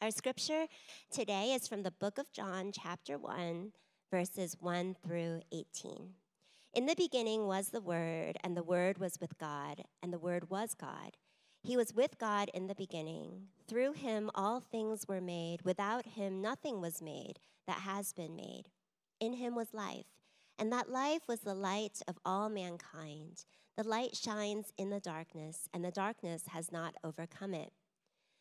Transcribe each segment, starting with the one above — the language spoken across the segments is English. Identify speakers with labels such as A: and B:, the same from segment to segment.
A: Our scripture today is from the book of John, chapter 1, verses 1 through 18. In the beginning was the Word, and the Word was with God, and the Word was God. He was with God in the beginning. Through him all things were made. Without him nothing was made that has been made. In him was life, and that life was the light of all mankind. The light shines in the darkness, and the darkness has not overcome it.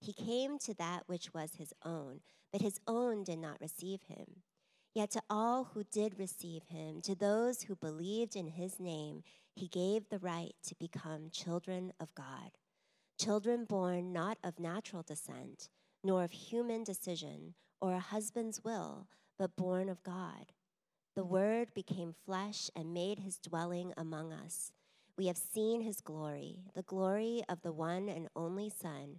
A: He came to that which was his own, but his own did not receive him. Yet to all who did receive him, to those who believed in his name, he gave the right to become children of God. Children born not of natural descent, nor of human decision or a husband's will, but born of God. The Word became flesh and made his dwelling among us. We have seen his glory, the glory of the one and only Son,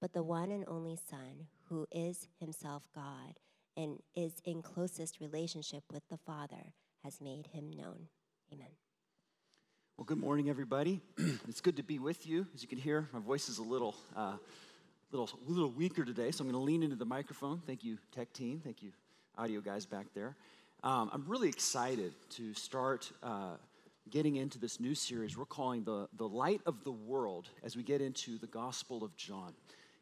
A: but the one and only Son, who is himself God and is in closest relationship with the Father, has made him known. Amen.
B: Well, good morning, everybody. it's good to be with you. As you can hear, my voice is a little, uh, little, little weaker today, so I'm going to lean into the microphone. Thank you, tech team. Thank you, audio guys back there. Um, I'm really excited to start uh, getting into this new series we're calling the, the Light of the World as we get into the Gospel of John.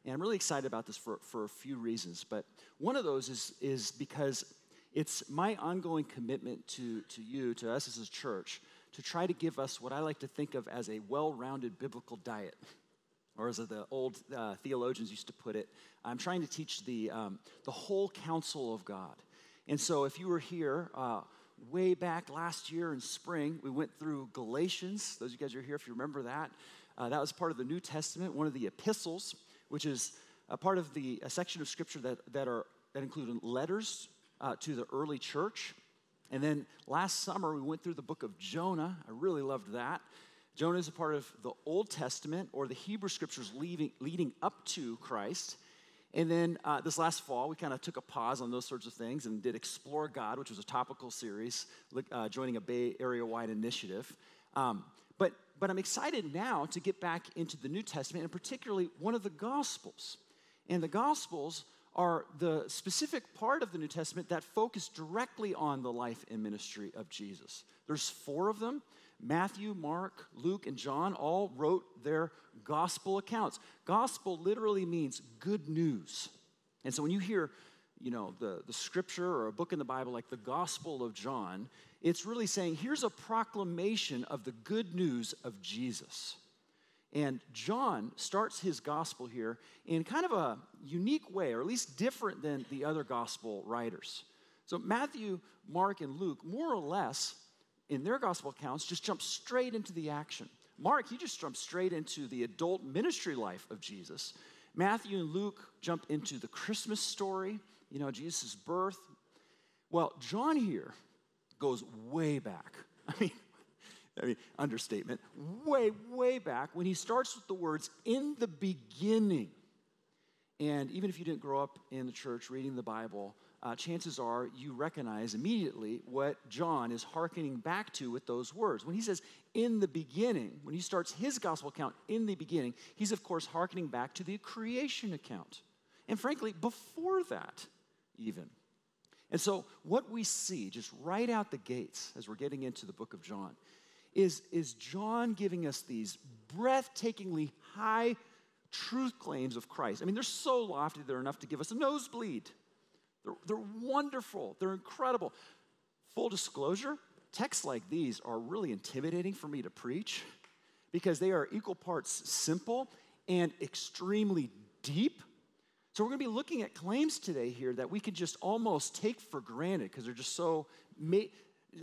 B: And I'm really excited about this for, for a few reasons. But one of those is, is because it's my ongoing commitment to, to you, to us as a church, to try to give us what I like to think of as a well rounded biblical diet. Or as the old uh, theologians used to put it, I'm trying to teach the, um, the whole counsel of God. And so if you were here, uh, way back last year in spring, we went through Galatians. Those of you guys are here, if you remember that. Uh, that was part of the New Testament, one of the epistles, which is a part of the a section of scripture that, that, are, that include letters uh, to the early church. And then last summer, we went through the book of Jonah. I really loved that. Jonah is a part of the Old Testament or the Hebrew scriptures leading, leading up to Christ. And then uh, this last fall, we kind of took a pause on those sorts of things and did Explore God, which was a topical series, uh, joining a Bay Area wide initiative. Um, but, I'm excited now to get back into the New Testament, and particularly one of the Gospels. And the Gospels are the specific part of the New Testament that focus directly on the life and ministry of Jesus. There's four of them. Matthew, Mark, Luke, and John all wrote their gospel accounts. Gospel literally means good news. And so when you hear, you know, the, the scripture or a book in the Bible like the Gospel of John, it's really saying here's a proclamation of the good news of Jesus. And John starts his gospel here in kind of a unique way, or at least different than the other gospel writers. So Matthew, Mark, and Luke more or less in their gospel accounts, just jump straight into the action. Mark, he just jumps straight into the adult ministry life of Jesus. Matthew and Luke jump into the Christmas story, you know, Jesus' birth. Well, John here goes way back. I mean, I mean, understatement, way, way back when he starts with the words, in the beginning. And even if you didn't grow up in the church reading the Bible, uh, chances are you recognize immediately what John is hearkening back to with those words. When he says, in the beginning, when he starts his gospel account in the beginning, he's of course hearkening back to the creation account. And frankly, before that, even. And so, what we see just right out the gates as we're getting into the book of John is, is John giving us these breathtakingly high truth claims of Christ. I mean, they're so lofty, they're enough to give us a nosebleed. They're, they're wonderful, they're incredible. full disclosure, texts like these are really intimidating for me to preach because they are equal parts simple and extremely deep. So, we're going to be looking at claims today here that we could just almost take for granted because they're just so ma-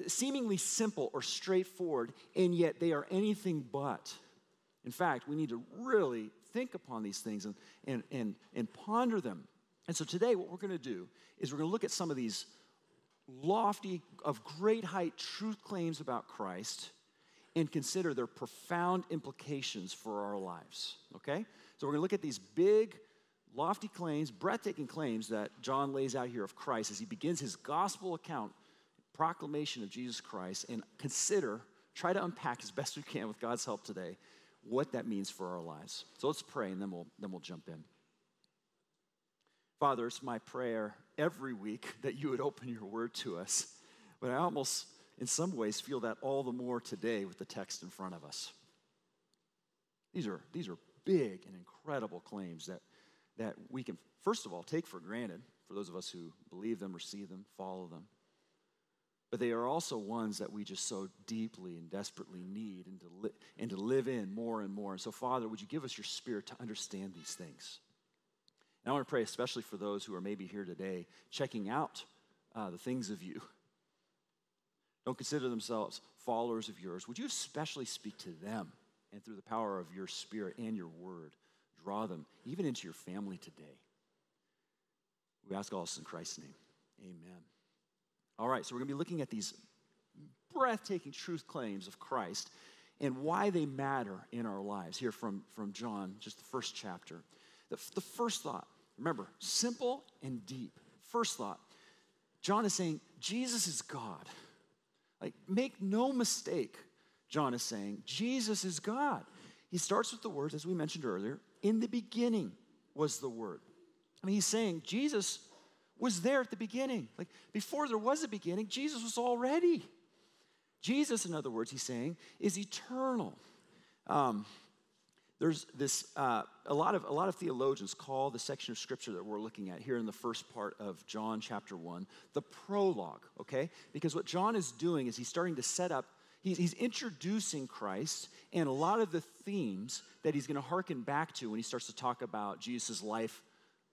B: seemingly simple or straightforward, and yet they are anything but. In fact, we need to really think upon these things and, and, and, and ponder them. And so, today, what we're going to do is we're going to look at some of these lofty, of great height truth claims about Christ and consider their profound implications for our lives. Okay? So we're going to look at these big, lofty claims, breathtaking claims that John lays out here of Christ as he begins his gospel account, proclamation of Jesus Christ, and consider, try to unpack as best we can with God's help today what that means for our lives. So let's pray and then we'll, then we'll jump in. Father, it's my prayer every week that you would open your word to us. But I almost, in some ways, feel that all the more today with the text in front of us. These are, these are big and incredible claims that, that we can, first of all, take for granted for those of us who believe them, receive them, follow them. But they are also ones that we just so deeply and desperately need and to, li- and to live in more and more. And so, Father, would you give us your spirit to understand these things? And I want to pray especially for those who are maybe here today checking out uh, the things of you. Don't consider themselves followers of yours. Would you especially speak to them and through the power of your spirit and your word, draw them even into your family today? We ask all this in Christ's name. Amen. All right, so we're going to be looking at these breathtaking truth claims of Christ and why they matter in our lives here from, from John, just the first chapter. The, the first thought, remember, simple and deep. First thought, John is saying, Jesus is God. Like, make no mistake, John is saying, Jesus is God. He starts with the words, as we mentioned earlier, in the beginning was the Word. I mean, he's saying Jesus was there at the beginning. Like, before there was a beginning, Jesus was already. Jesus, in other words, he's saying, is eternal. Um, there's this uh, a lot of a lot of theologians call the section of scripture that we're looking at here in the first part of john chapter 1 the prologue okay because what john is doing is he's starting to set up he's, he's introducing christ and a lot of the themes that he's going to hearken back to when he starts to talk about jesus' life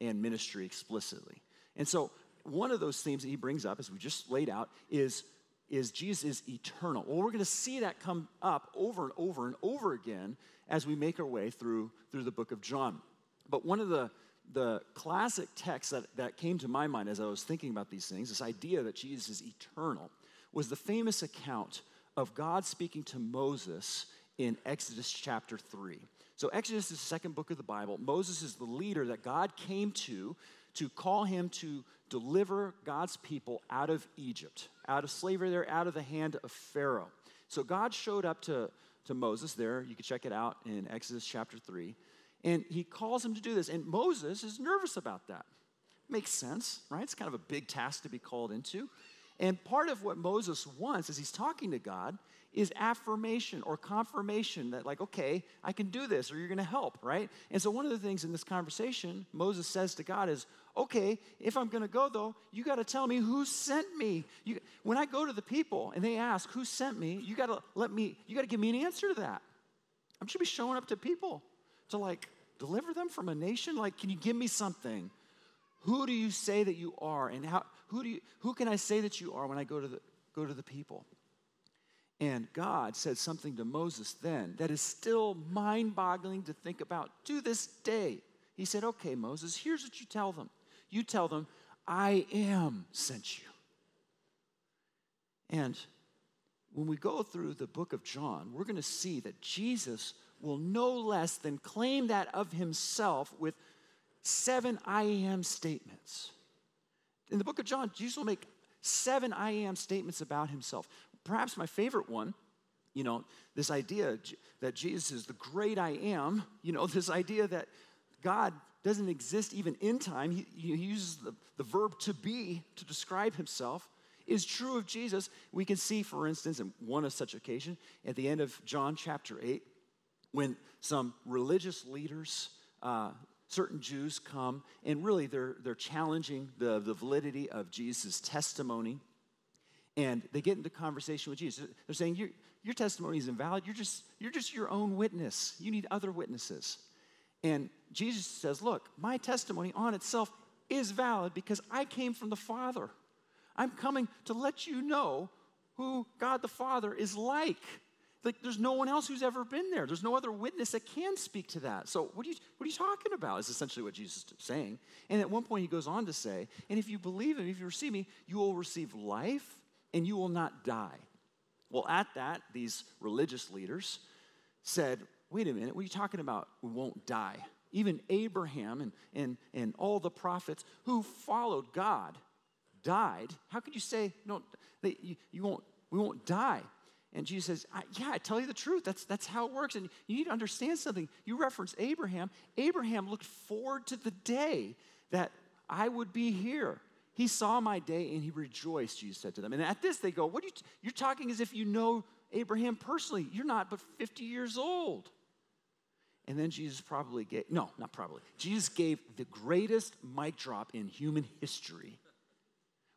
B: and ministry explicitly and so one of those themes that he brings up as we just laid out is is jesus is eternal well we're going to see that come up over and over and over again as we make our way through, through the book of John. But one of the, the classic texts that, that came to my mind as I was thinking about these things, this idea that Jesus is eternal, was the famous account of God speaking to Moses in Exodus chapter 3. So, Exodus is the second book of the Bible. Moses is the leader that God came to to call him to deliver God's people out of Egypt, out of slavery there, out of the hand of Pharaoh. So, God showed up to, to Moses there. You can check it out in Exodus chapter 3. And he calls him to do this. And Moses is nervous about that. Makes sense, right? It's kind of a big task to be called into. And part of what Moses wants as he's talking to God is affirmation or confirmation that, like, okay, I can do this, or you're going to help, right? And so, one of the things in this conversation Moses says to God is, okay, if I'm going to go, though, you got to tell me who sent me. You, when I go to the people and they ask who sent me, you got to let me, you got to give me an answer to that. I should be showing up to people to, like, deliver them from a nation. Like, can you give me something? Who do you say that you are, and how? Who do you? Who can I say that you are when I go to the go to the people? And God said something to Moses then that is still mind boggling to think about to this day. He said, Okay, Moses, here's what you tell them. You tell them, I am sent you. And when we go through the book of John, we're going to see that Jesus will no less than claim that of himself with seven I am statements. In the book of John, Jesus will make seven I am statements about himself. Perhaps my favorite one, you know, this idea that Jesus is the great I am, you know, this idea that God doesn't exist even in time, he, he uses the, the verb to be to describe himself, is true of Jesus. We can see, for instance, in one of such occasion, at the end of John chapter 8, when some religious leaders, uh, certain Jews come, and really they're, they're challenging the, the validity of Jesus' testimony and they get into conversation with Jesus. They're saying, your, your testimony is invalid. You're just, you're just your own witness. You need other witnesses. And Jesus says, Look, my testimony on itself is valid because I came from the Father. I'm coming to let you know who God the Father is like. Like there's no one else who's ever been there. There's no other witness that can speak to that. So what are you what are you talking about? Is essentially what Jesus is saying. And at one point he goes on to say, and if you believe him, if you receive me, you will receive life and you will not die. Well, at that, these religious leaders said, wait a minute, what are you talking about? We won't die. Even Abraham and, and, and all the prophets who followed God died. How could you say, no, they, you, you won't, we won't die? And Jesus says, I, Yeah, I tell you the truth. That's, that's how it works. And you need to understand something. You reference Abraham. Abraham looked forward to the day that I would be here. He saw my day and he rejoiced, Jesus said to them. And at this, they go, What you, you're talking as if you know Abraham personally. You're not but 50 years old. And then Jesus probably gave, no, not probably, Jesus gave the greatest mic drop in human history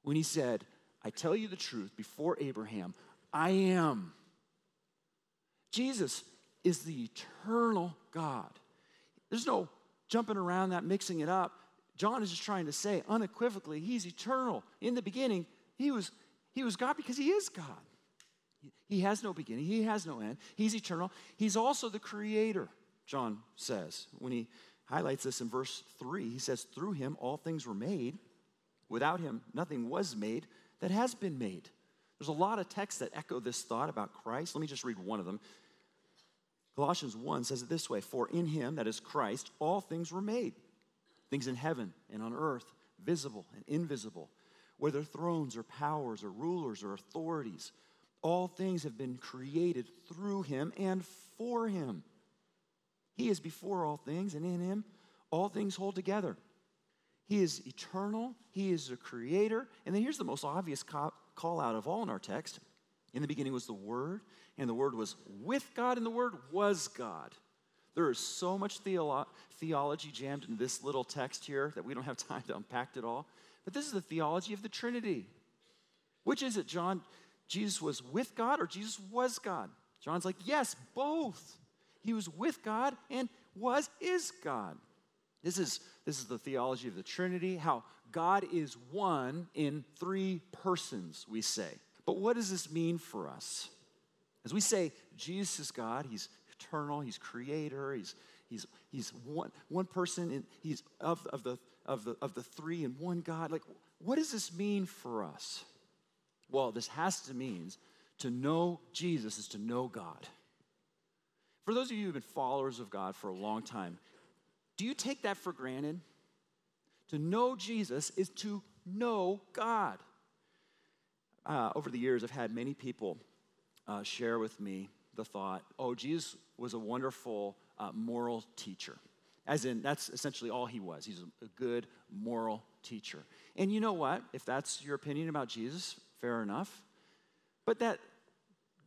B: when he said, I tell you the truth, before Abraham, I am. Jesus is the eternal God. There's no jumping around that, mixing it up. John is just trying to say unequivocally, he's eternal. In the beginning, he was, he was God because he is God. He has no beginning, he has no end. He's eternal. He's also the creator, John says. When he highlights this in verse 3, he says, Through him all things were made. Without him, nothing was made that has been made. There's a lot of texts that echo this thought about Christ. Let me just read one of them. Colossians 1 says it this way For in him, that is Christ, all things were made things in heaven and on earth, visible and invisible, whether thrones or powers or rulers or authorities. All things have been created through him and for him. He is before all things, and in him all things hold together. He is eternal, he is a creator. And then here's the most obvious call out of all in our text. In the beginning was the Word, and the Word was with God, and the Word was God. There is so much theolo- theology jammed in this little text here that we don't have time to unpack it all. But this is the theology of the Trinity. Which is it, John? Jesus was with God or Jesus was God? John's like, yes, both. He was with God and was, is God. This is, this is the theology of the Trinity, how God is one in three persons, we say. But what does this mean for us? As we say, Jesus is God, He's eternal, He's creator, He's, he's, he's one, one person, and He's of, of, the, of, the, of the three and one God. Like, what does this mean for us? Well, this has to mean to know Jesus is to know God. For those of you who've been followers of God for a long time, do you take that for granted? To know Jesus is to know God. Uh, over the years, I've had many people uh, share with me the thought, oh, Jesus was a wonderful uh, moral teacher. As in, that's essentially all he was. He's a, good moral teacher. And you know what? If that's your opinion about Jesus, fair enough. But that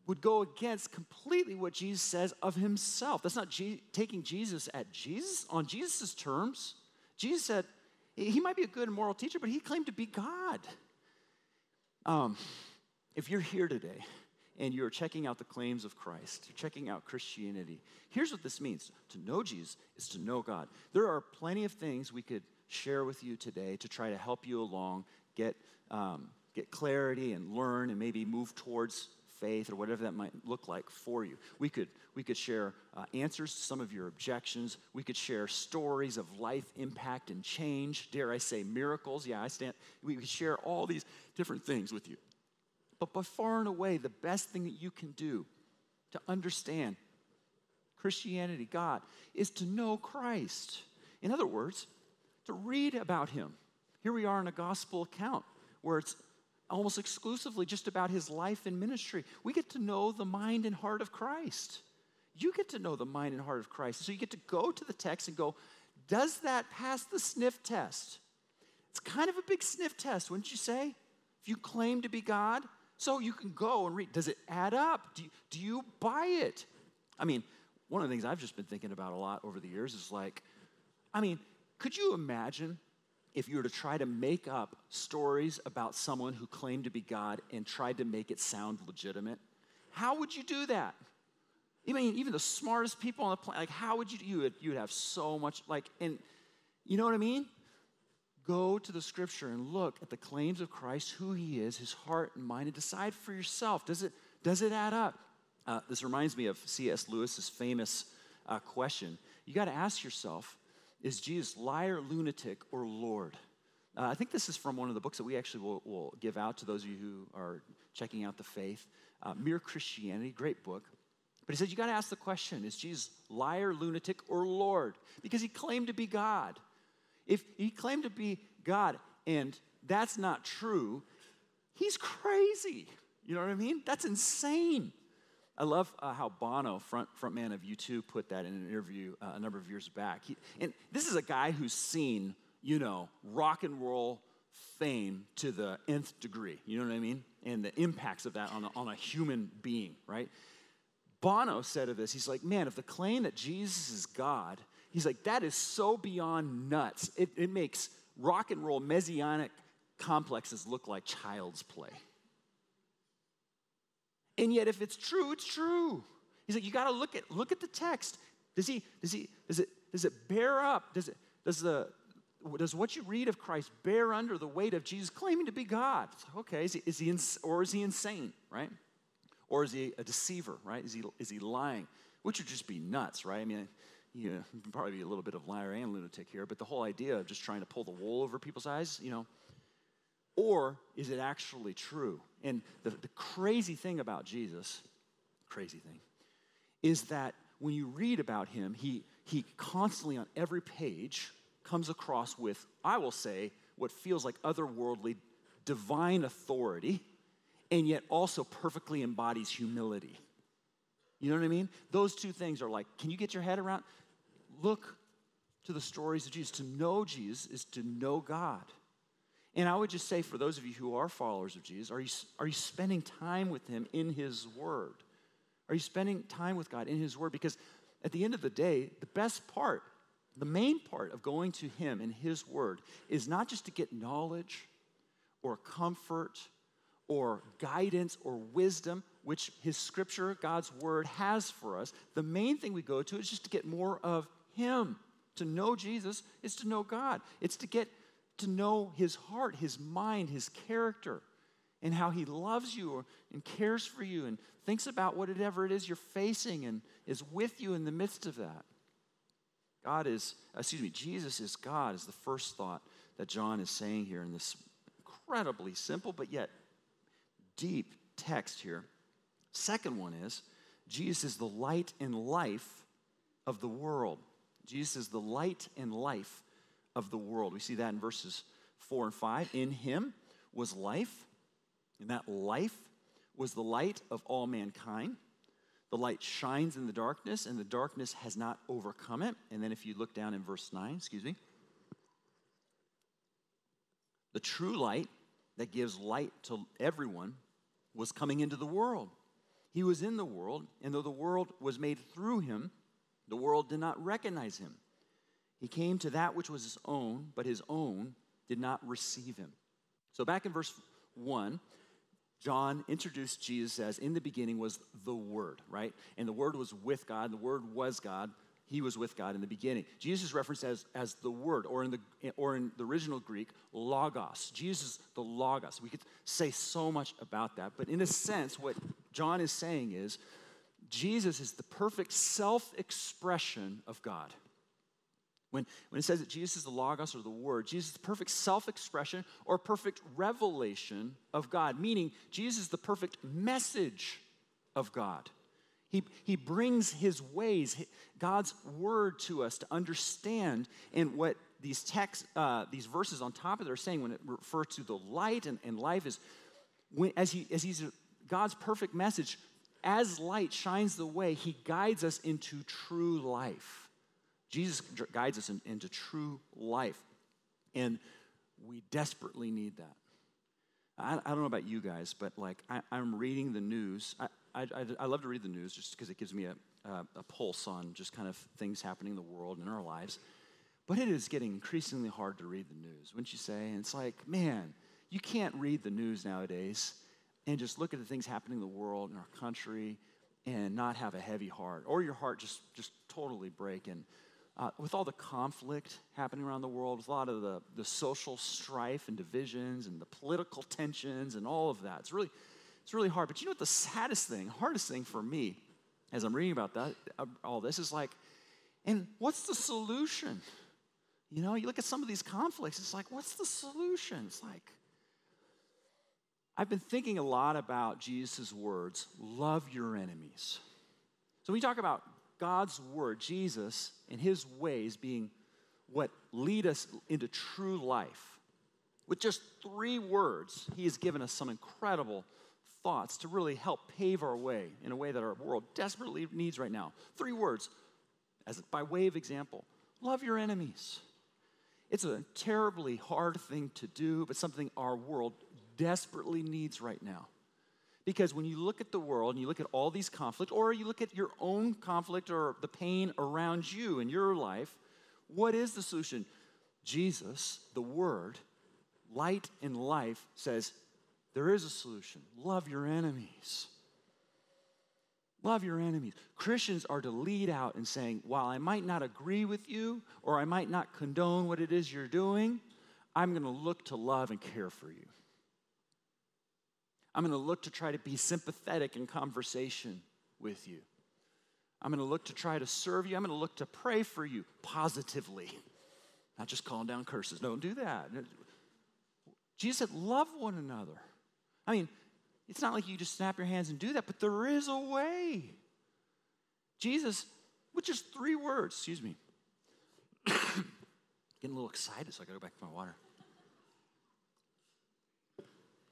B: would go against completely what Jesus says of himself. That's not taking Jesus at Jesus on Jesus' terms. Jesus said, he might be a good moral teacher, but he claimed to be God. Um, if you're here today and you're checking out the claims of Christ, you're checking out Christianity, here's what this means to know Jesus is to know God. There are plenty of things we could share with you today to try to help you along, get, um, get clarity and learn, and maybe move towards faith or whatever that might look like for you. We could, we could share uh, answers to some of your objections. We could share stories of life impact and change. Dare I say miracles? Yeah, I stand. We could share all these different things with you. But by far and away, the best thing that you can do to understand Christianity, God, is to know Christ. In other words, to read about him. Here we are in a gospel account where it's almost exclusively just about his life and ministry. We get to know the mind and heart of Christ. You get to know the mind and heart of Christ. So you get to go to the text and go, does that pass the sniff test? It's kind of a big sniff test, wouldn't you say? If you claim to be God, so you can go and read. Does it add up? Do you, do you buy it? I mean, one of the things I've just been thinking about a lot over the years is like, I mean, could you imagine if you were to try to make up stories about someone who claimed to be God and tried to make it sound legitimate? How would you do that? I mean, even the smartest people on the planet, like, how would you, you would, you would have so much, like, and you know what I mean? Go to the scripture and look at the claims of Christ, who he is, his heart and mind, and decide for yourself. Does it, does it add up? Uh, this reminds me of C.S. Lewis's famous uh, question. You got to ask yourself, is Jesus liar, lunatic, or Lord? Uh, I think this is from one of the books that we actually will, will, give out to those of you who are checking out the faith. Uh, Mere Christianity, great book. But he said, you got to ask the question is Jesus liar, lunatic, or Lord? Because he claimed to be God. If he claimed to be God and that's not true, he's crazy. You know what I mean? That's insane. I love uh, how Bono, front frontman of U2, put that in an interview uh, a number of years back. He, and this is a guy who's seen, you know, rock and roll fame to the nth degree. You know what I mean? And the impacts of that on a, on a human being, right? Bono said of this, he's like, man, if the claim that Jesus is God, he's like, that is so beyond nuts. It, it makes rock and roll messianic complexes look like child's play. And yet, if it's true, it's true. He's like, you got to look at look at the text. Does he does he does it does it bear up? Does it does the does what you read of Christ bear under the weight of Jesus claiming to be God? Okay, is he, is he or is he insane, right? Or is he a deceiver, right? Is he is he lying? Which would just be nuts, right? I mean, you know, probably be a little bit of liar and lunatic here, but the whole idea of just trying to pull the wool over people's eyes, you know, or is it actually true? And the, the crazy thing about Jesus, crazy thing, is that when you read about him, he, he constantly on every page comes across with, I will say, what feels like otherworldly divine authority, and yet also perfectly embodies humility. You know what I mean? Those two things are like, can you get your head around? Look to the stories of Jesus. To know Jesus is to know God. And I would just say for those of you who are followers of Jesus, are you, are you spending time with Him in His Word? Are you spending time with God in His Word? Because at the end of the day, the best part, the main part of going to Him and His Word is not just to get knowledge or comfort or guidance or wisdom, which His Scripture, God's Word, has for us. The main thing we go to is just to get more of Him. To know Jesus is to know God. It's to get to know his heart, his mind, his character, and how he loves you and cares for you and thinks about whatever it is you're facing and is with you in the midst of that. God is, excuse me, Jesus is God, is the first thought that John is saying here in this incredibly simple but yet deep text here. Second one is, Jesus is the light and life of the world. Jesus is the light and life of the world. We see that in verses 4 and 5. In him was life, and that life was the light of all mankind. The light shines in the darkness, and the darkness has not overcome it. And then if you look down in verse 9, excuse me, the true light that gives light to everyone was coming into the world. He was in the world, and though the world was made through him, the world did not recognize him. He came to that which was his own, but his own did not receive him. So, back in verse 1, John introduced Jesus as in the beginning was the Word, right? And the Word was with God, the Word was God. He was with God in the beginning. Jesus is referenced as, as the Word, or in the, or in the original Greek, Logos. Jesus, the Logos. We could say so much about that, but in a sense, what John is saying is Jesus is the perfect self expression of God. When, when it says that Jesus is the Logos or the Word, Jesus is the perfect self expression or perfect revelation of God, meaning Jesus is the perfect message of God. He, he brings his ways, God's word to us to understand. And what these texts, uh, these verses on top of it are saying when it refers to the light and, and life is when, as, he, as he's God's perfect message, as light shines the way, he guides us into true life. Jesus guides us in, into true life, and we desperately need that. I, I, don't know about you guys, but like I, am reading the news. I, I, I, love to read the news just because it gives me a, a, a, pulse on just kind of things happening in the world and in our lives. But it is getting increasingly hard to read the news, wouldn't you say? And it's like, man, you can't read the news nowadays and just look at the things happening in the world, in our country, and not have a heavy heart, or your heart just, just totally break. And uh, with all the conflict happening around the world, with a lot of the, the social strife and divisions and the political tensions and all of that, it's really, it's really hard. But you know what the saddest thing, hardest thing for me as I'm reading about that, uh, all this is like, and what's the solution? You know, you look at some of these conflicts, it's like, what's the solution? It's like, I've been thinking a lot about Jesus' words love your enemies. So when you talk about God's word, Jesus and his ways being what lead us into true life, with just three words, he has given us some incredible thoughts to really help pave our way in a way that our world desperately needs right now. Three words, as by way of example love your enemies. It's a terribly hard thing to do, but something our world desperately needs right now. Because when you look at the world and you look at all these conflicts, or you look at your own conflict or the pain around you in your life, what is the solution? Jesus, the Word, light and life, says there is a solution. Love your enemies. Love your enemies. Christians are to lead out in saying, while I might not agree with you or I might not condone what it is you're doing, I'm going to look to love and care for you. I'm going to look to try to be sympathetic in conversation with you. I'm going to look to try to serve you. I'm going to look to pray for you positively, not just calling down curses. Don't do that. Jesus said, Love one another. I mean, it's not like you just snap your hands and do that, but there is a way. Jesus, with just three words, excuse me, getting a little excited, so I gotta go back to my water.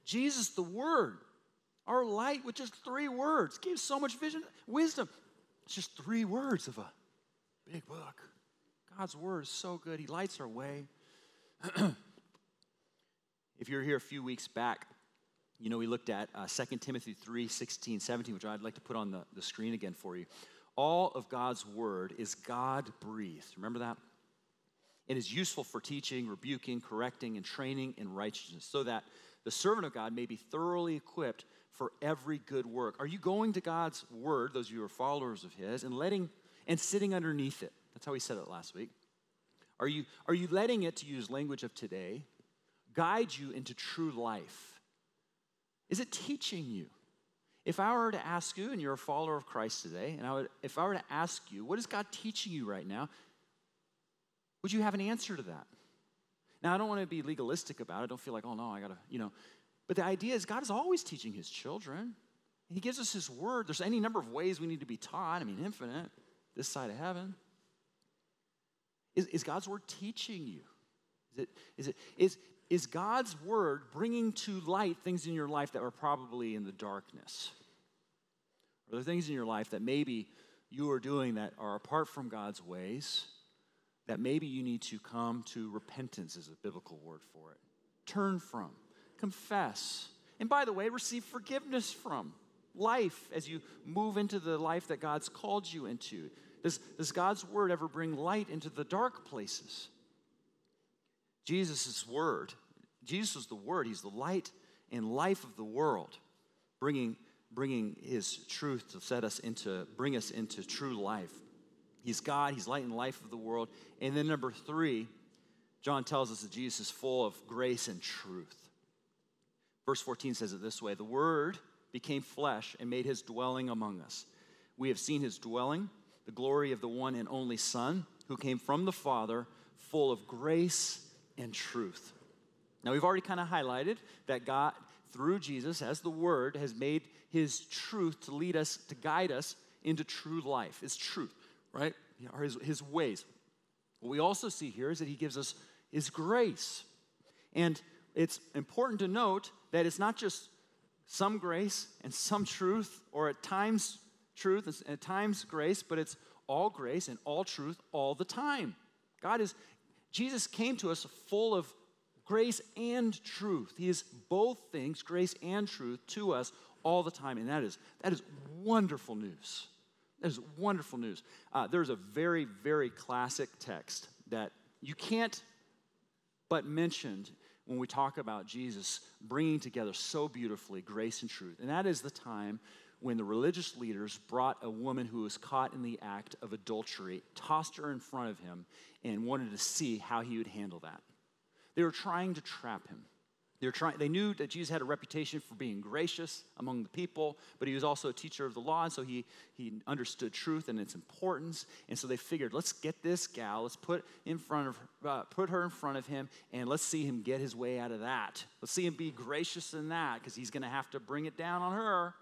B: Jesus, the Word, our light, with just three words, gave so much vision, wisdom. It's just three words of a big book. God's Word is so good, He lights our way. if you're here a few weeks back, you know, we looked at uh, 2 Timothy 3 16, 17, which I'd like to put on the, the screen again for you. All of God's word is God breathed. Remember that? It is useful for teaching, rebuking, correcting, and training in righteousness, so that the servant of God may be thoroughly equipped for every good work. Are you going to God's word, those of you who are followers of His, and letting and sitting underneath it? That's how we said it last week. Are you, are you letting it, to use language of today, guide you into true life? Is it teaching you? If I were to ask you, and you're a follower of Christ today, and I would, if I were to ask you, what is God teaching you right now? Would you have an answer to that? Now, I don't want to be legalistic about it. I don't feel like, oh no, I got to, you know. But the idea is God is always teaching his children. He gives us his word. There's any number of ways we need to be taught. I mean, infinite, this side of heaven. Is, is God's word teaching you? Is it, is, it, is, is God's word bringing to light things in your life that were probably in the darkness? Are there things in your life that maybe you are doing that are apart from God's ways? That maybe you need to come to repentance, is a biblical word for it. Turn from, confess, and by the way, receive forgiveness from life as you move into the life that God's called you into. Does, does God's word ever bring light into the dark places? Jesus' word, Jesus is the word, he's the light and life of the world, bringing, bringing his truth to set us into, bring us into true life. He's God, He's light and life of the world. And then, number three, John tells us that Jesus is full of grace and truth. Verse 14 says it this way The Word became flesh and made His dwelling among us. We have seen His dwelling, the glory of the one and only Son, who came from the Father, full of grace and truth. Now, we've already kind of highlighted that God, through Jesus, as the Word, has made His truth to lead us, to guide us into true life. It's truth right? Are his, his ways. What we also see here is that he gives us his grace. And it's important to note that it's not just some grace and some truth, or at times truth and at times grace, but it's all grace and all truth all the time. God is, Jesus came to us full of grace and truth. He is both things, grace and truth, to us all the time. And that is, that is wonderful news. Is wonderful news. Uh, there's a very, very classic text that you can't but mention when we talk about Jesus bringing together so beautifully grace and truth. And that is the time when the religious leaders brought a woman who was caught in the act of adultery, tossed her in front of him, and wanted to see how he would handle that. They were trying to trap him. They, were trying, they knew that Jesus had a reputation for being gracious among the people, but he was also a teacher of the law, and so he, he understood truth and its importance. And so they figured, let's get this gal, let's put, in front of, uh, put her in front of him, and let's see him get his way out of that. Let's see him be gracious in that, because he's going to have to bring it down on her.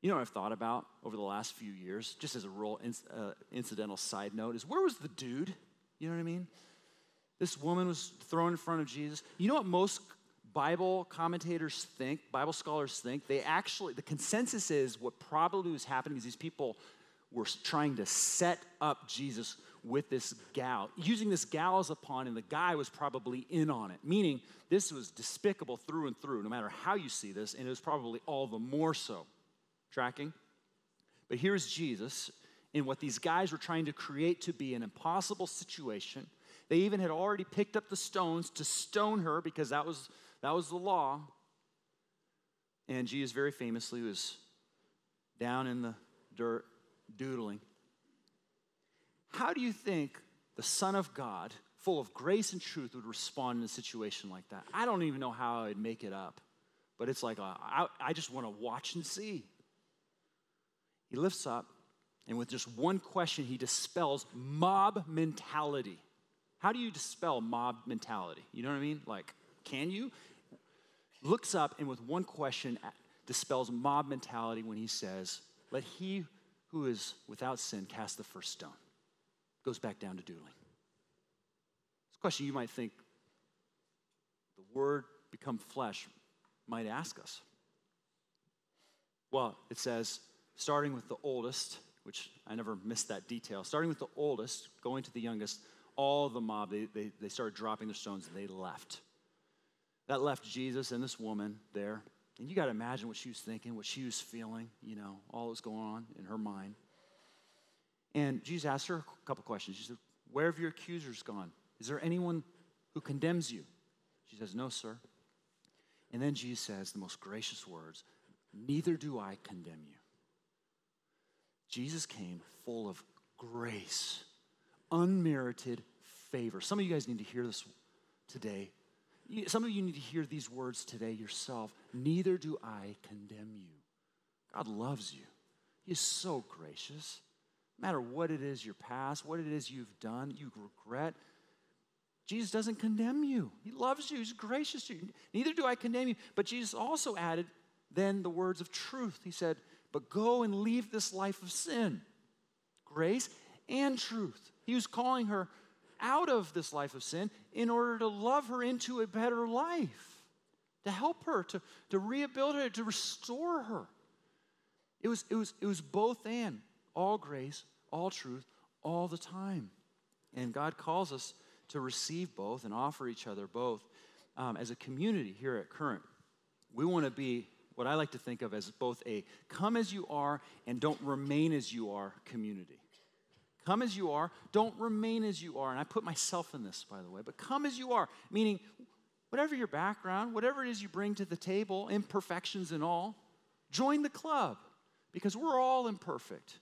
B: You know what I've thought about over the last few years, just as a real uh, incidental side note, is where was the dude? You know what I mean? This woman was thrown in front of Jesus. You know what most Bible commentators think, Bible scholars think? They actually, the consensus is what probably was happening is these people were trying to set up Jesus with this gal, using this gal as a pawn, and the guy was probably in on it, meaning this was despicable through and through, no matter how you see this, and it was probably all the more so. Tracking? But here's Jesus in what these guys were trying to create to be an impossible situation they even had already picked up the stones to stone her because that was, that was the law. And Jesus very famously was down in the dirt doodling. How do you think the Son of God, full of grace and truth, would respond in a situation like that? I don't even know how I'd make it up, but it's like, a, I, I just want to watch and see. He lifts up, and with just one question, he dispels mob mentality. How do you dispel mob mentality? You know what I mean? Like, can you? Looks up and with one question uh, dispels mob mentality when he says, Let he who is without sin cast the first stone. Goes back down to doodling. This question you might think the word become flesh might ask us. Well, it says, starting with the oldest, which I never missed that detail, starting with the oldest, going to the youngest, all the mob, they, they, they started dropping their stones and they left. That left Jesus and this woman there. And you got to imagine what she was thinking, what she was feeling, you know, all that was going on in her mind. And Jesus asked her a couple questions. She said, Where have your accusers gone? Is there anyone who condemns you? She says, No, sir. And then Jesus says the most gracious words Neither do I condemn you. Jesus came full of grace unmerited favor. Some of you guys need to hear this today. Some of you need to hear these words today yourself. Neither do I condemn you. God loves you. He is so gracious. No matter what it is your past, what it is you've done, you regret, Jesus doesn't condemn you. He loves you. He's gracious to you. Neither do I condemn you. But Jesus also added then the words of truth. He said, But go and leave this life of sin. Grace and truth. He was calling her out of this life of sin in order to love her into a better life, to help her, to, to rehabilitate her, to restore her. It was, it, was, it was both and all grace, all truth, all the time. And God calls us to receive both and offer each other both. Um, as a community here at Current, we want to be what I like to think of as both a come as you are and don't remain as you are community. Come as you are. Don't remain as you are. And I put myself in this, by the way, but come as you are, meaning whatever your background, whatever it is you bring to the table, imperfections and all, join the club because we're all imperfect.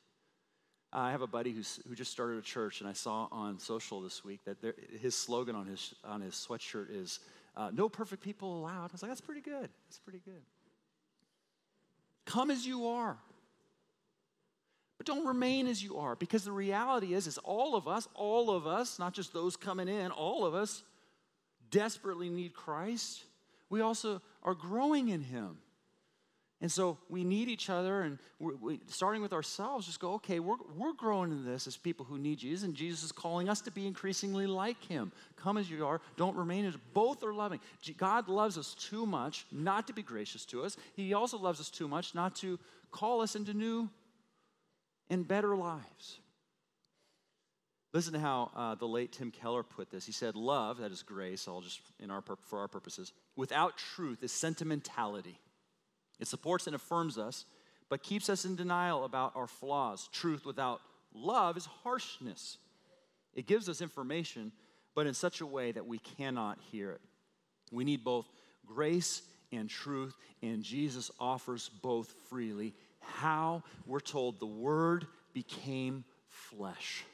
B: I have a buddy who's, who just started a church, and I saw on social this week that there, his slogan on his, on his sweatshirt is uh, No perfect people allowed. I was like, That's pretty good. That's pretty good. Come as you are. But don't remain as you are because the reality is is all of us, all of us, not just those coming in, all of us desperately need Christ. We also are growing in him. And so we need each other, and we, starting with ourselves, just go, okay, we're, we're growing in this as people who need Jesus, and Jesus is calling us to be increasingly like him. Come as you are, don't remain as both are loving. God loves us too much not to be gracious to us. He also loves us too much not to call us into new and better lives. Listen to how uh, the late Tim Keller put this. He said, Love, that is grace, I'll just, in our, for our purposes, without truth is sentimentality. It supports and affirms us, but keeps us in denial about our flaws. Truth without love is harshness. It It gives us information, but in such a way that we cannot hear it. We need both grace and truth, and Jesus offers both freely. How? We're told the Word became flesh.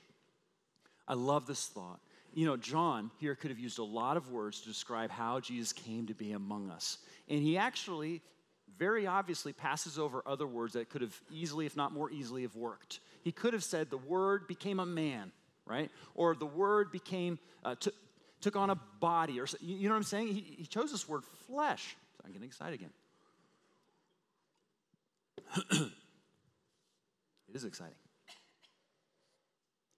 B: I love this thought. You know, John here could have used a lot of words to describe how Jesus came to be among us. And he actually very obviously passes over other words that could have easily, if not more easily, have worked. He could have said the word became a man, right? Or the word became, uh, t- took on a body, or you know what I'm saying? He, he chose this word flesh. I'm getting excited again. it is exciting.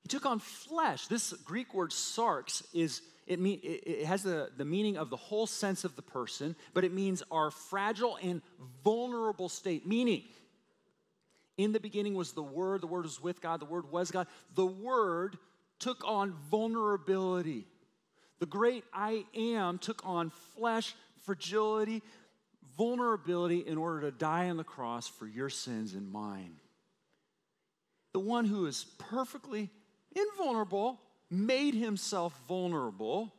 B: He took on flesh. This Greek word sarx is it, mean, it has the, the meaning of the whole sense of the person, but it means our fragile and vulnerable state. Meaning, in the beginning was the Word, the Word was with God, the Word was God. The Word took on vulnerability. The great I am took on flesh, fragility, vulnerability in order to die on the cross for your sins and mine. The one who is perfectly invulnerable made himself vulnerable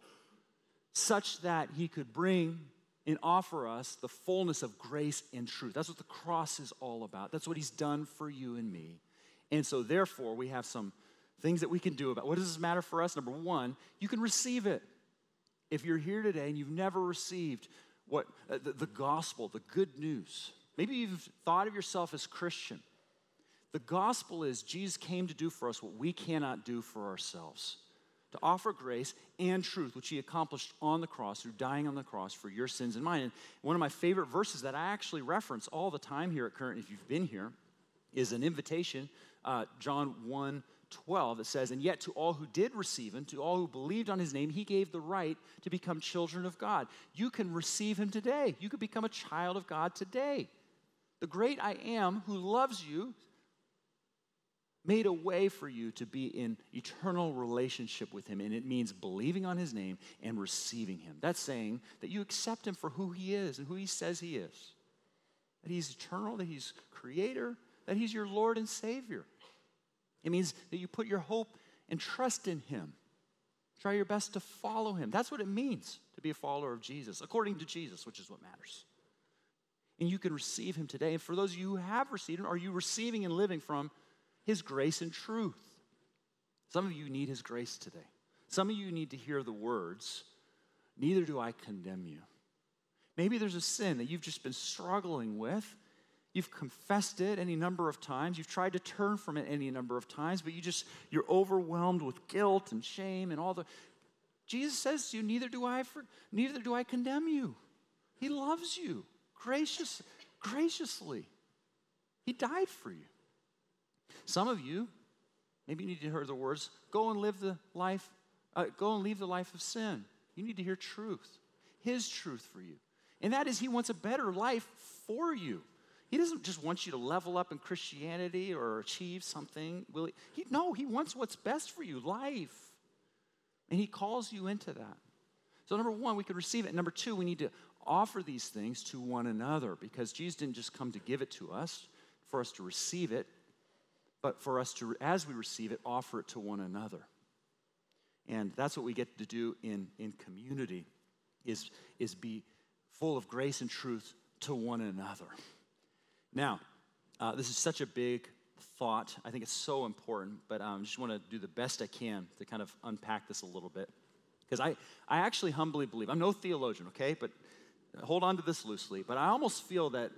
B: such that he could bring and offer us the fullness of grace and truth. That's what the cross is all about. That's what he's done for you and me. And so, therefore, we have some things that we can do about what does this matter for us number one you can receive it if you're here today and you've never received what uh, the, the gospel the good news maybe you've thought of yourself as christian the gospel is Jesus came to do for us what we cannot do for ourselves to offer grace and truth, which he accomplished on the cross through dying on the cross for your sins and mine. And one of my favorite verses that I actually reference all the time here at Current, if you've been here, is an invitation, uh, John 1 12, it says, And yet to all who did receive him, to all who believed on his name, he gave the right to become children of God. You can receive him today. You could become a child of God today. The great I am who loves you made a way for you to be in eternal relationship with him and it means believing on his name and receiving him that's saying that you accept him for who he is and who he says he is that he's eternal that he's creator that he's your lord and savior it means that you put your hope and trust in him try your best to follow him that's what it means to be a follower of jesus according to jesus which is what matters and you can receive him today and for those of you who have received him are you receiving and living from his grace and truth. Some of you need His grace today. Some of you need to hear the words, Neither do I condemn you. Maybe there's a sin that you've just been struggling with. You've confessed it any number of times. You've tried to turn from it any number of times, but you just, you're overwhelmed with guilt and shame and all the. Jesus says to you, Neither do I, for, neither do I condemn you. He loves you gracious, graciously. He died for you. Some of you, maybe you need to hear the words, go and live the life, uh, go and leave the life of sin. You need to hear truth, His truth for you. And that is, He wants a better life for you. He doesn't just want you to level up in Christianity or achieve something. Will he? he? No, He wants what's best for you, life. And He calls you into that. So, number one, we can receive it. Number two, we need to offer these things to one another because Jesus didn't just come to give it to us, for us to receive it but for us to, as we receive it, offer it to one another. And that's what we get to do in, in community is, is be full of grace and truth to one another. Now, uh, this is such a big thought. I think it's so important, but I um, just want to do the best I can to kind of unpack this a little bit. Because I, I actually humbly believe, I'm no theologian, okay, but hold on to this loosely, but I almost feel that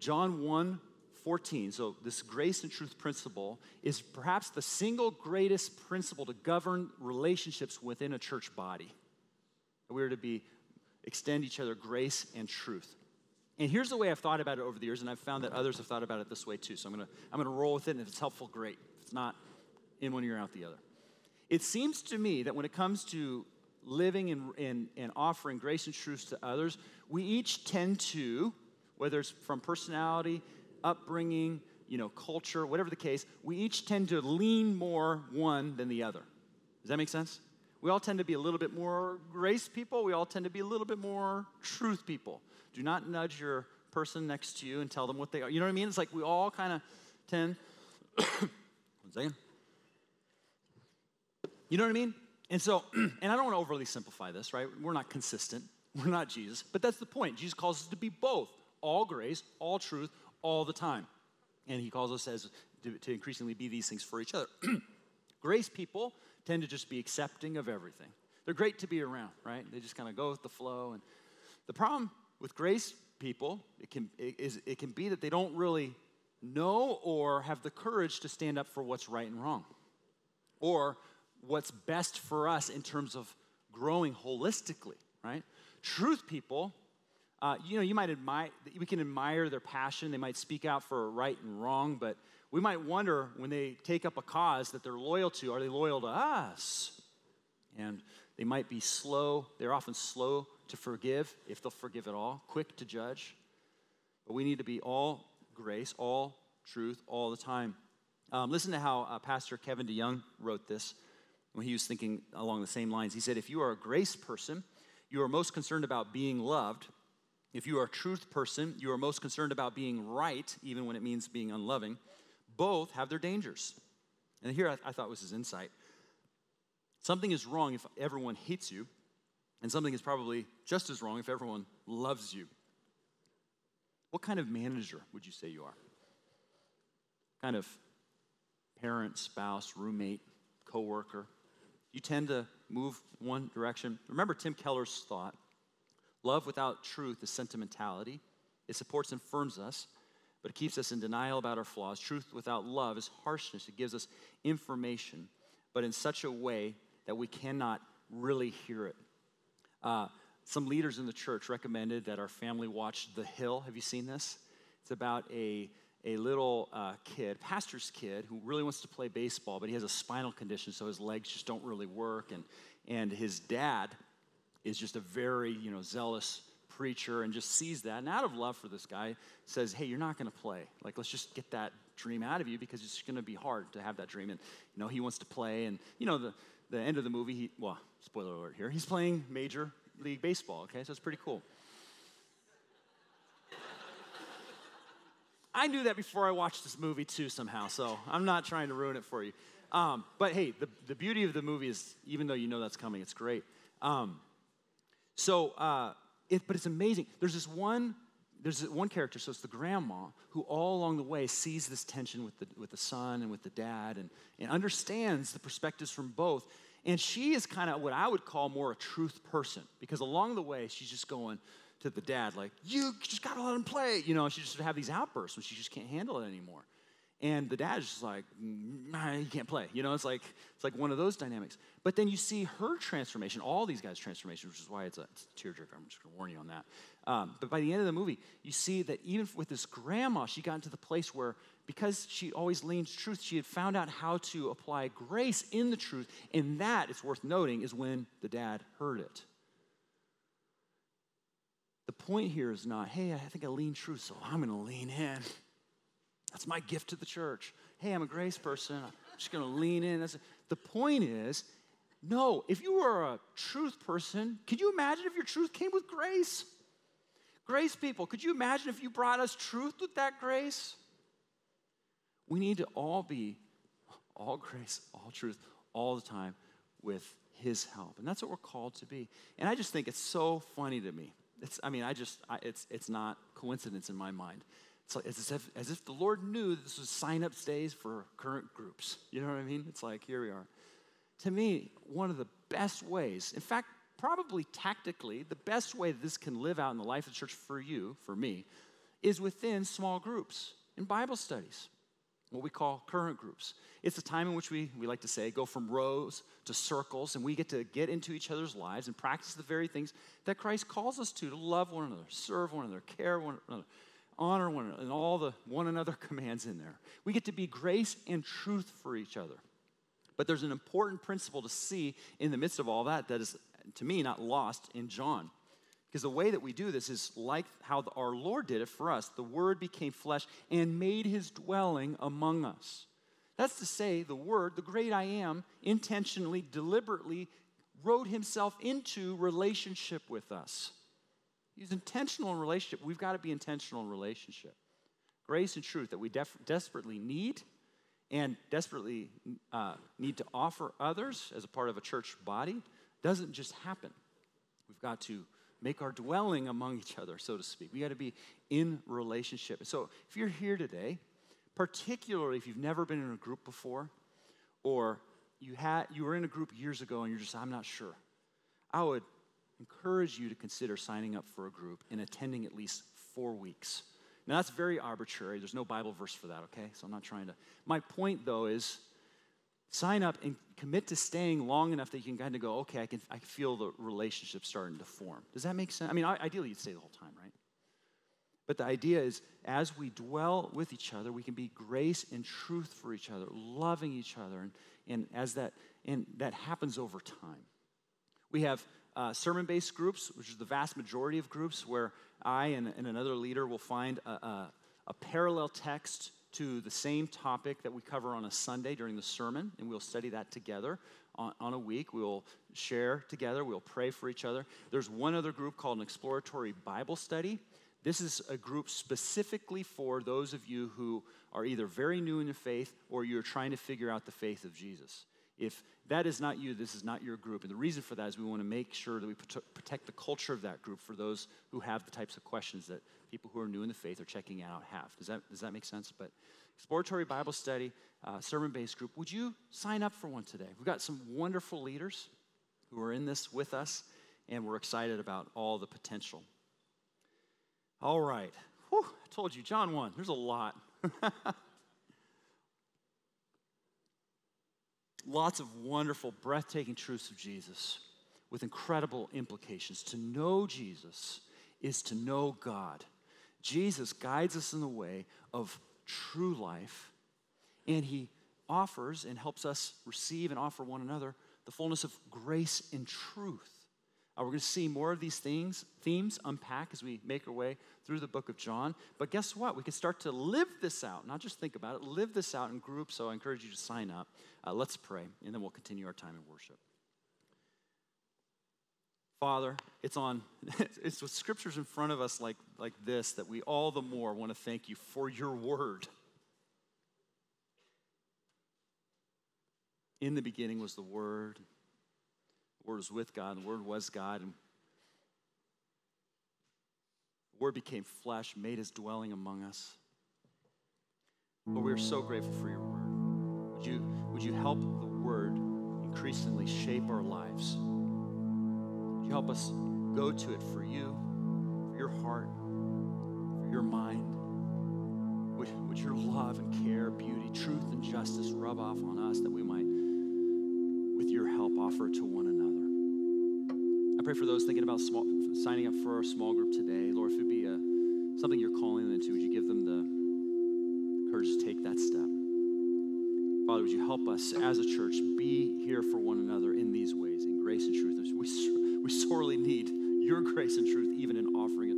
B: John 1 14, so this grace and truth principle is perhaps the single greatest principle to govern relationships within a church body. We are to be extend each other grace and truth. And here's the way I've thought about it over the years, and I've found that others have thought about it this way too. So I'm gonna, I'm gonna roll with it, and if it's helpful, great. If it's not, in one ear, out the other. It seems to me that when it comes to living and, and, and offering grace and truth to others, we each tend to, whether it's from personality, upbringing, you know, culture, whatever the case, we each tend to lean more one than the other. Does that make sense? We all tend to be a little bit more grace people. We all tend to be a little bit more truth people. Do not nudge your person next to you and tell them what they are. You know what I mean? It's like we all kind of tend. One second. You know what I mean? And so, and I don't want to overly simplify this, right? We're not consistent. We're not Jesus. But that's the point. Jesus calls us to be both all grace, all truth, all the time. And he calls us as to, to increasingly be these things for each other. grace people tend to just be accepting of everything. They're great to be around, right? They just kind of go with the flow. And the problem with grace people, it can, it, is, it can be that they don't really know or have the courage to stand up for what's right and wrong, or what's best for us in terms of growing holistically, right? Truth people, uh, you know, you might admire, we can admire their passion. They might speak out for right and wrong, but we might wonder when they take up a cause that they're loyal to, are they loyal to us? And they might be slow, they're often slow to forgive, if they'll forgive at all, quick to judge. But we need to be all grace, all truth, all the time. Um, listen to how uh, Pastor Kevin DeYoung wrote this when he was thinking along the same lines. He said, If you are a grace person, you are most concerned about being loved. If you are a truth person, you are most concerned about being right, even when it means being unloving. Both have their dangers. And here I, I thought was his insight. Something is wrong if everyone hates you, and something is probably just as wrong if everyone loves you. What kind of manager would you say you are? Kind of parent, spouse, roommate, coworker? You tend to move one direction. Remember Tim Keller's thought love without truth is sentimentality. It supports and firms us, but it keeps us in denial about our flaws. Truth without love is harshness. It gives us information, but in such a way that we cannot really hear it. Uh, some leaders in the church recommended that our family watch The Hill. Have you seen this? It's about a, a little uh, kid, pastor's kid, who really wants to play baseball, but he has a spinal condition, so his legs just don't really work. And, and his dad is just a very you know, zealous preacher and just sees that. And out of love for this guy, says, Hey, you're not going to play. Like, let's just get that dream out of you because it's going to be hard to have that dream. And, you know, he wants to play. And, you know, the, the end of the movie, he, well, spoiler alert here, he's playing major league baseball, okay? So it's pretty cool. I knew that before I watched this movie too, somehow, so I'm not trying to ruin it for you. Um, but hey, the, the beauty of the movie is, even though you know that's coming, it's great. Um, so, uh, it, but it's amazing. There's this one, there's one character, so it's the grandma, who all along the way sees this tension with the, with the son and with the dad and, and understands the perspectives from both. And she is kind of what I would call more a truth person because along the way, she's just going to the dad, like, you just got to let him play. You know, she just have these outbursts when she just can't handle it anymore. And the dad's just like, nah, he can't play. You know, it's like it's like one of those dynamics. But then you see her transformation, all these guys' transformation, which is why it's a, it's a tearjerker. I'm just going to warn you on that. Um, but by the end of the movie, you see that even with this grandma, she got into the place where because she always leaned truth, she had found out how to apply grace in the truth. And that, it's worth noting, is when the dad heard it. The point here is not, hey, I think I lean truth, so I'm going to lean in. That's my gift to the church. Hey, I'm a grace person. I'm just going to lean in. The point is, no, if you were a truth person, could you imagine if your truth came with grace? Grace people, could you imagine if you brought us truth with that grace? We need to all be all grace, all truth, all the time with his help. And that's what we're called to be. And I just think it's so funny to me. It's, I mean, I just, I, it's, it's not coincidence in my mind it's, like, as, if, as if the Lord knew this was sign up days for current groups. You know what I mean? It's like, here we are. To me, one of the best ways, in fact, probably tactically, the best way this can live out in the life of the church for you, for me, is within small groups in Bible studies, what we call current groups. It's a time in which we, we like to say, go from rows to circles, and we get to get into each other's lives and practice the very things that Christ calls us to to love one another, serve one another, care one another, honor one another, and all the one another commands in there. We get to be grace and truth for each other. But there's an important principle to see in the midst of all that that is, to me, not lost in John. Because the way that we do this is like how our Lord did it for us. The Word became flesh and made his dwelling among us. That's to say, the Word, the great I am, intentionally, deliberately wrote himself into relationship with us. He's intentional in relationship. We've got to be intentional in relationship. Grace and truth that we def- desperately need and desperately uh, need to offer others as a part of a church body doesn't just happen. We've got to make our dwelling among each other, so to speak. We got to be in relationship. So if you're here today, particularly if you've never been in a group before, or you had you were in a group years ago and you're just I'm not sure. I would encourage you to consider signing up for a group and attending at least 4 weeks. Now that's very arbitrary. There's no Bible verse for that, okay? So I'm not trying to My point though is sign up and commit to staying long enough that you can kind of go, okay, I can I feel the relationship starting to form. Does that make sense? I mean, ideally you'd stay the whole time, right? But the idea is, as we dwell with each other, we can be grace and truth for each other, loving each other, and, and as that and that happens over time. We have uh, sermon-based groups, which is the vast majority of groups, where I and, and another leader will find a, a, a parallel text to the same topic that we cover on a Sunday during the sermon, and we'll study that together on, on, a week. We'll share together, we'll pray for each other. There's one other group called an exploratory Bible study. This is a group specifically for those of you who are either very new in the faith or you're trying to figure out the faith of Jesus. If that is not you, this is not your group. And the reason for that is we want to make sure that we protect the culture of that group for those who have the types of questions that people who are new in the faith are checking out have. Does that, does that make sense? But exploratory Bible study, uh, sermon based group, would you sign up for one today? We've got some wonderful leaders who are in this with us, and we're excited about all the potential. All right. Whew, I told you, John 1, there's a lot. Lots of wonderful, breathtaking truths of Jesus with incredible implications. To know Jesus is to know God. Jesus guides us in the way of true life, and he offers and helps us receive and offer one another the fullness of grace and truth. Uh, we're going to see more of these things, themes unpack as we make our way through the book of John. But guess what? We can start to live this out, not just think about it, live this out in groups. So I encourage you to sign up. Uh, let's pray, and then we'll continue our time in worship. Father, it's on, it's with scriptures in front of us like, like this that we all the more want to thank you for your word. In the beginning was the Word, Word was with God, and the Word was God. And the Word became flesh, made his dwelling among us. But we are so grateful for your Word. Would you, would you help the Word increasingly shape our lives? Would you help us go to it for you, for your heart, for your mind? Would, would your love and care, beauty, truth, and justice rub off on us that we might, with your help, offer to one pray for those thinking about small, signing up for a small group today. Lord, if it be a, something you're calling them into, would you give them the courage to take that step? Father, would you help us as a church be here for one another in these ways, in grace and truth? We, we sorely need your grace and truth, even in offering it